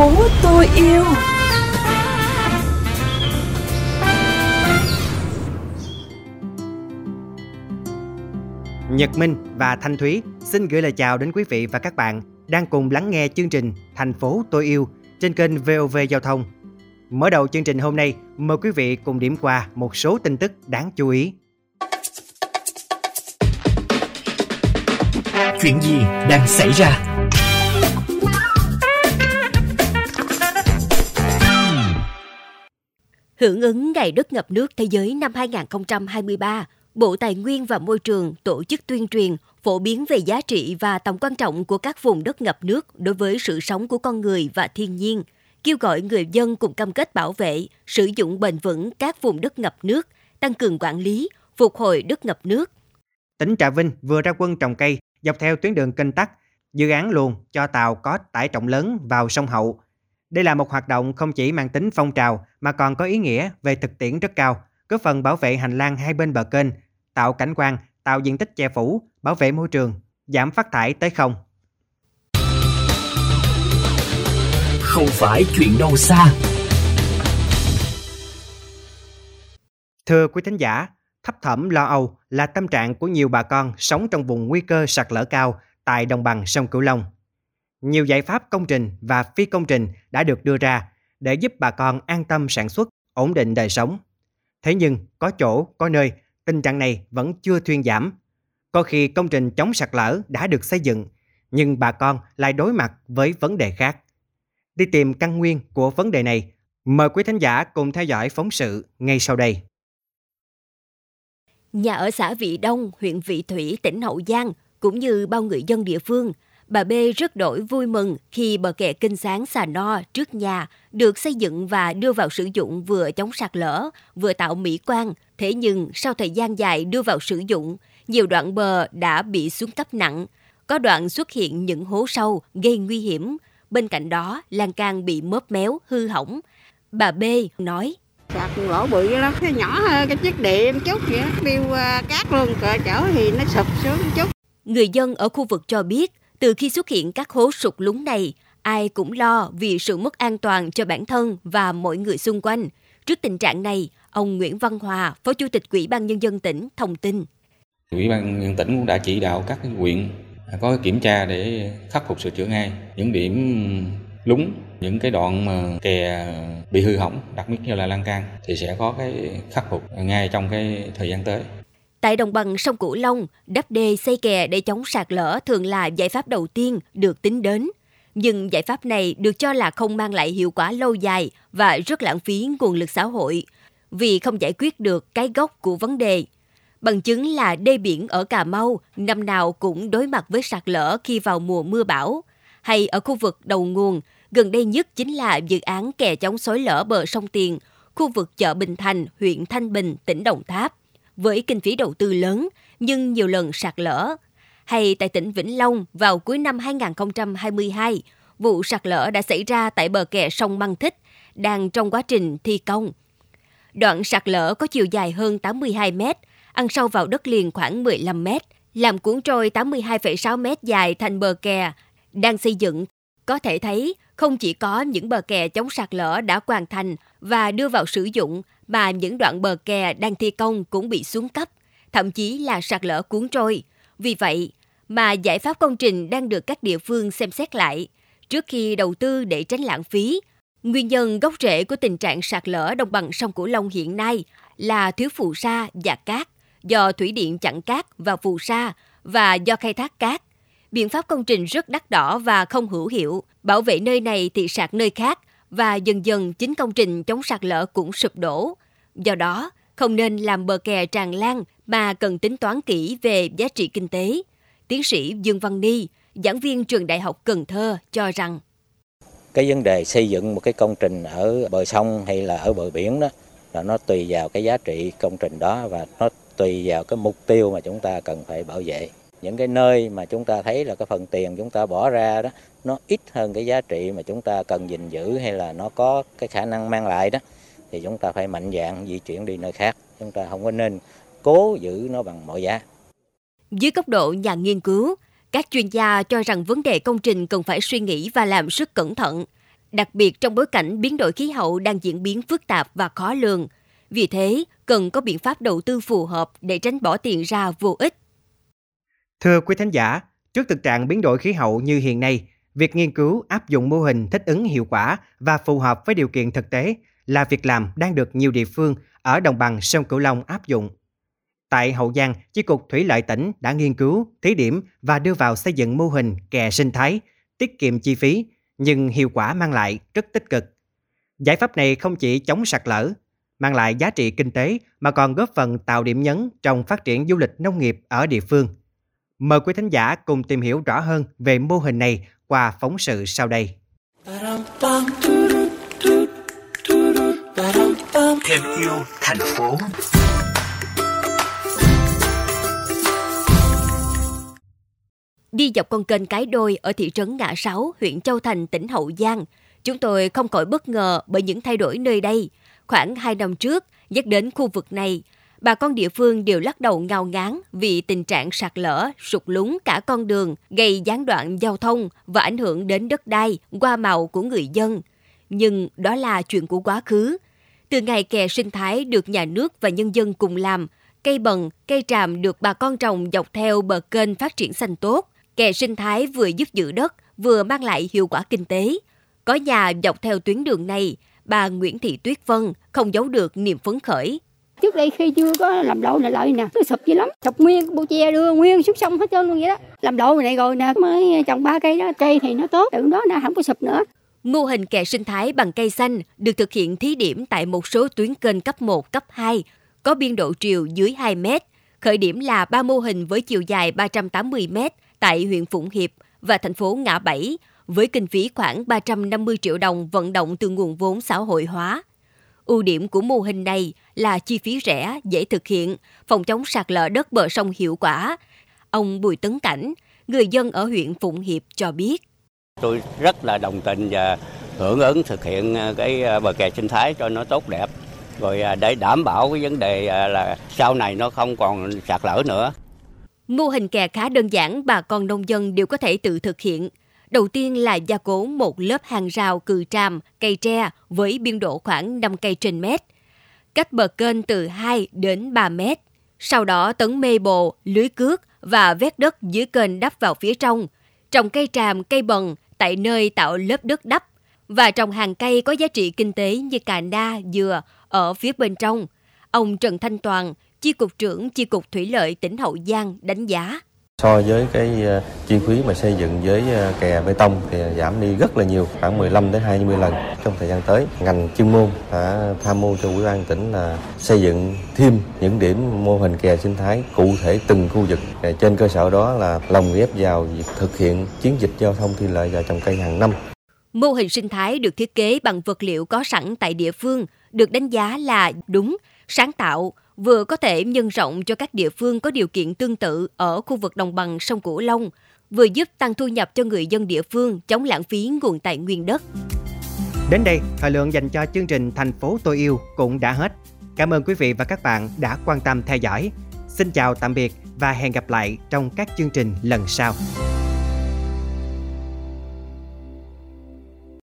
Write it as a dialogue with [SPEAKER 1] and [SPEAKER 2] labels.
[SPEAKER 1] phố tôi yêu
[SPEAKER 2] Nhật Minh và Thanh Thúy xin gửi lời chào đến quý vị và các bạn đang cùng lắng nghe chương trình Thành phố tôi yêu trên kênh VOV Giao thông. Mở đầu chương trình hôm nay, mời quý vị cùng điểm qua một số tin tức đáng chú ý.
[SPEAKER 3] Chuyện gì đang xảy ra?
[SPEAKER 4] Hưởng ứng Ngày đất ngập nước thế giới năm 2023, Bộ Tài nguyên và Môi trường tổ chức tuyên truyền, phổ biến về giá trị và tầm quan trọng của các vùng đất ngập nước đối với sự sống của con người và thiên nhiên, kêu gọi người dân cùng cam kết bảo vệ, sử dụng bền vững các vùng đất ngập nước, tăng cường quản lý, phục hồi đất ngập nước.
[SPEAKER 2] Tỉnh Trà Vinh vừa ra quân trồng cây dọc theo tuyến đường kênh Tắc, dự án luồng cho tàu có tải trọng lớn vào sông Hậu. Đây là một hoạt động không chỉ mang tính phong trào mà còn có ý nghĩa về thực tiễn rất cao, góp phần bảo vệ hành lang hai bên bờ kênh, tạo cảnh quan, tạo diện tích che phủ, bảo vệ môi trường, giảm phát thải tới không.
[SPEAKER 3] Không phải chuyện đâu xa.
[SPEAKER 2] Thưa quý thính giả, thấp thỏm lo âu là tâm trạng của nhiều bà con sống trong vùng nguy cơ sạt lở cao tại đồng bằng sông Cửu Long. Nhiều giải pháp công trình và phi công trình đã được đưa ra để giúp bà con an tâm sản xuất, ổn định đời sống. Thế nhưng có chỗ, có nơi tình trạng này vẫn chưa thuyên giảm. Có khi công trình chống sạt lở đã được xây dựng, nhưng bà con lại đối mặt với vấn đề khác. Đi tìm căn nguyên của vấn đề này, mời quý thính giả cùng theo dõi phóng sự ngay sau đây.
[SPEAKER 4] Nhà ở xã Vị Đông, huyện Vị Thủy, tỉnh Hậu Giang, cũng như bao người dân địa phương, bà B rất đổi vui mừng khi bờ kè kinh sáng xà no trước nhà được xây dựng và đưa vào sử dụng vừa chống sạt lở, vừa tạo mỹ quan. Thế nhưng sau thời gian dài đưa vào sử dụng, nhiều đoạn bờ đã bị xuống cấp nặng, có đoạn xuất hiện những hố sâu gây nguy hiểm. Bên cạnh đó, lan can bị mớp méo, hư hỏng. Bà B nói,
[SPEAKER 5] sạt lỗ bự lắm cái nhỏ hơn cái chiếc điện chút vậy biêu uh, cát luôn cỡ chở thì nó sụp xuống chút
[SPEAKER 4] Người dân ở khu vực cho biết, từ khi xuất hiện các hố sụt lún này, ai cũng lo vì sự mất an toàn cho bản thân và mọi người xung quanh. Trước tình trạng này, ông Nguyễn Văn Hòa, Phó Chủ tịch Ủy ban Nhân dân tỉnh thông tin.
[SPEAKER 6] Ủy ban nhân dân tỉnh cũng đã chỉ đạo các huyện có kiểm tra để khắc phục sửa chữa ngay những điểm lúng những cái đoạn mà kè bị hư hỏng đặc biệt như là lan can thì sẽ có cái khắc phục ngay trong cái thời gian tới
[SPEAKER 4] Tại đồng bằng sông Cửu Long, đắp đê xây kè để chống sạt lở thường là giải pháp đầu tiên được tính đến. Nhưng giải pháp này được cho là không mang lại hiệu quả lâu dài và rất lãng phí nguồn lực xã hội vì không giải quyết được cái gốc của vấn đề. Bằng chứng là đê biển ở Cà Mau năm nào cũng đối mặt với sạt lở khi vào mùa mưa bão. Hay ở khu vực đầu nguồn, gần đây nhất chính là dự án kè chống xối lở bờ sông Tiền, khu vực chợ Bình Thành, huyện Thanh Bình, tỉnh Đồng Tháp với kinh phí đầu tư lớn nhưng nhiều lần sạt lở. Hay tại tỉnh Vĩnh Long vào cuối năm 2022, vụ sạt lở đã xảy ra tại bờ kè sông Măng Thích, đang trong quá trình thi công. Đoạn sạt lở có chiều dài hơn 82 mét, ăn sâu vào đất liền khoảng 15 mét, làm cuốn trôi 82,6 mét dài thành bờ kè đang xây dựng. Có thể thấy không chỉ có những bờ kè chống sạt lở đã hoàn thành và đưa vào sử dụng mà những đoạn bờ kè đang thi công cũng bị xuống cấp, thậm chí là sạt lở cuốn trôi. Vì vậy mà giải pháp công trình đang được các địa phương xem xét lại trước khi đầu tư để tránh lãng phí. Nguyên nhân gốc rễ của tình trạng sạt lở đồng bằng sông Cửu Long hiện nay là thiếu phù sa và cát do thủy điện chặn cát và phù sa và do khai thác cát. Biện pháp công trình rất đắt đỏ và không hữu hiệu, bảo vệ nơi này thì sạt nơi khác và dần dần chính công trình chống sạt lở cũng sụp đổ. Do đó, không nên làm bờ kè tràn lan mà cần tính toán kỹ về giá trị kinh tế. Tiến sĩ Dương Văn Ni, giảng viên trường Đại học Cần Thơ cho rằng
[SPEAKER 7] cái vấn đề xây dựng một cái công trình ở bờ sông hay là ở bờ biển đó là nó tùy vào cái giá trị công trình đó và nó tùy vào cái mục tiêu mà chúng ta cần phải bảo vệ những cái nơi mà chúng ta thấy là cái phần tiền chúng ta bỏ ra đó nó ít hơn cái giá trị mà chúng ta cần gìn giữ hay là nó có cái khả năng mang lại đó thì chúng ta phải mạnh dạn di chuyển đi nơi khác chúng ta không có nên cố giữ nó bằng mọi giá
[SPEAKER 4] dưới góc độ nhà nghiên cứu các chuyên gia cho rằng vấn đề công trình cần phải suy nghĩ và làm rất cẩn thận đặc biệt trong bối cảnh biến đổi khí hậu đang diễn biến phức tạp và khó lường. Vì thế, cần có biện pháp đầu tư phù hợp để tránh bỏ tiền ra vô ích.
[SPEAKER 2] Thưa quý thính giả, trước thực trạng biến đổi khí hậu như hiện nay, việc nghiên cứu áp dụng mô hình thích ứng hiệu quả và phù hợp với điều kiện thực tế là việc làm đang được nhiều địa phương ở đồng bằng sông Cửu Long áp dụng. Tại Hậu Giang, Chi cục Thủy lợi tỉnh đã nghiên cứu, thí điểm và đưa vào xây dựng mô hình kè sinh thái, tiết kiệm chi phí, nhưng hiệu quả mang lại rất tích cực. Giải pháp này không chỉ chống sạt lở, mang lại giá trị kinh tế mà còn góp phần tạo điểm nhấn trong phát triển du lịch nông nghiệp ở địa phương. Mời quý thính giả cùng tìm hiểu rõ hơn về mô hình này qua phóng sự sau đây.
[SPEAKER 3] Thêm yêu thành phố.
[SPEAKER 4] Đi dọc con kênh Cái Đôi ở thị trấn Ngã Sáu, huyện Châu Thành, tỉnh Hậu Giang, chúng tôi không khỏi bất ngờ bởi những thay đổi nơi đây. Khoảng 2 năm trước, nhắc đến khu vực này, bà con địa phương đều lắc đầu ngao ngán vì tình trạng sạt lở, sụt lún cả con đường, gây gián đoạn giao thông và ảnh hưởng đến đất đai, qua màu của người dân. Nhưng đó là chuyện của quá khứ. Từ ngày kè sinh thái được nhà nước và nhân dân cùng làm, cây bần, cây tràm được bà con trồng dọc theo bờ kênh phát triển xanh tốt. Kè sinh thái vừa giúp giữ đất, vừa mang lại hiệu quả kinh tế. Có nhà dọc theo tuyến đường này, bà Nguyễn Thị Tuyết Vân không giấu được niềm phấn khởi.
[SPEAKER 1] Trước đây khi chưa có làm lộ này lợi nè, nó sụp dữ lắm. Sụp nguyên bộ che đưa nguyên xuống sông hết trơn luôn vậy đó. Làm lộ này rồi nè, mới trồng ba cây đó, cây thì nó tốt, từ đó nó không có sụp nữa.
[SPEAKER 4] Mô hình kè sinh thái bằng cây xanh được thực hiện thí điểm tại một số tuyến kênh cấp 1, cấp 2, có biên độ triều dưới 2 mét. Khởi điểm là ba mô hình với chiều dài 380 mét tại huyện Phụng Hiệp và thành phố Ngã Bảy, với kinh phí khoảng 350 triệu đồng vận động từ nguồn vốn xã hội hóa. Ưu điểm của mô hình này là chi phí rẻ, dễ thực hiện, phòng chống sạt lở đất bờ sông hiệu quả. Ông Bùi Tấn Cảnh, người dân ở huyện Phụng Hiệp cho biết.
[SPEAKER 8] Tôi rất là đồng tình và hưởng ứng thực hiện cái bờ kè sinh thái cho nó tốt đẹp rồi để đảm bảo cái vấn đề là sau này nó không còn sạt lở nữa.
[SPEAKER 4] Mô hình kè khá đơn giản, bà con nông dân đều có thể tự thực hiện. Đầu tiên là gia cố một lớp hàng rào cừ tràm, cây tre với biên độ khoảng 5 cây trên mét, cách bờ kênh từ 2 đến 3 mét. Sau đó tấn mê bồ, lưới cước và vét đất dưới kênh đắp vào phía trong. Trồng cây tràm, cây bần tại nơi tạo lớp đất đắp và trồng hàng cây có giá trị kinh tế như cà na, dừa ở phía bên trong. Ông Trần Thanh Toàn, Chi cục trưởng Chi cục Thủy lợi tỉnh Hậu Giang đánh giá.
[SPEAKER 9] So với cái ờ, chi phí mà xây dựng với ờ, kè bê tông thì giảm đi rất là nhiều, khoảng 15 đến 20 lần. Trong thời gian tới, ngành chuyên môn đã tham mưu cho Ủy ban tỉnh là xây dựng thêm những điểm mô hình kè sinh thái cụ thể từng khu vực. Trên cơ sở đó là lồng ghép vào việc thực hiện chiến dịch giao thông thủy lợi và trồng cây hàng năm.
[SPEAKER 4] Mô hình sinh thái được thiết kế bằng vật liệu có sẵn tại địa phương, được đánh giá là đúng, sáng tạo, vừa có thể nhân rộng cho các địa phương có điều kiện tương tự ở khu vực đồng bằng sông Cửu Long, vừa giúp tăng thu nhập cho người dân địa phương, chống lãng phí nguồn tài nguyên đất.
[SPEAKER 2] Đến đây, thời lượng dành cho chương trình Thành phố tôi yêu cũng đã hết. Cảm ơn quý vị và các bạn đã quan tâm theo dõi. Xin chào tạm biệt và hẹn gặp lại trong các chương trình lần sau.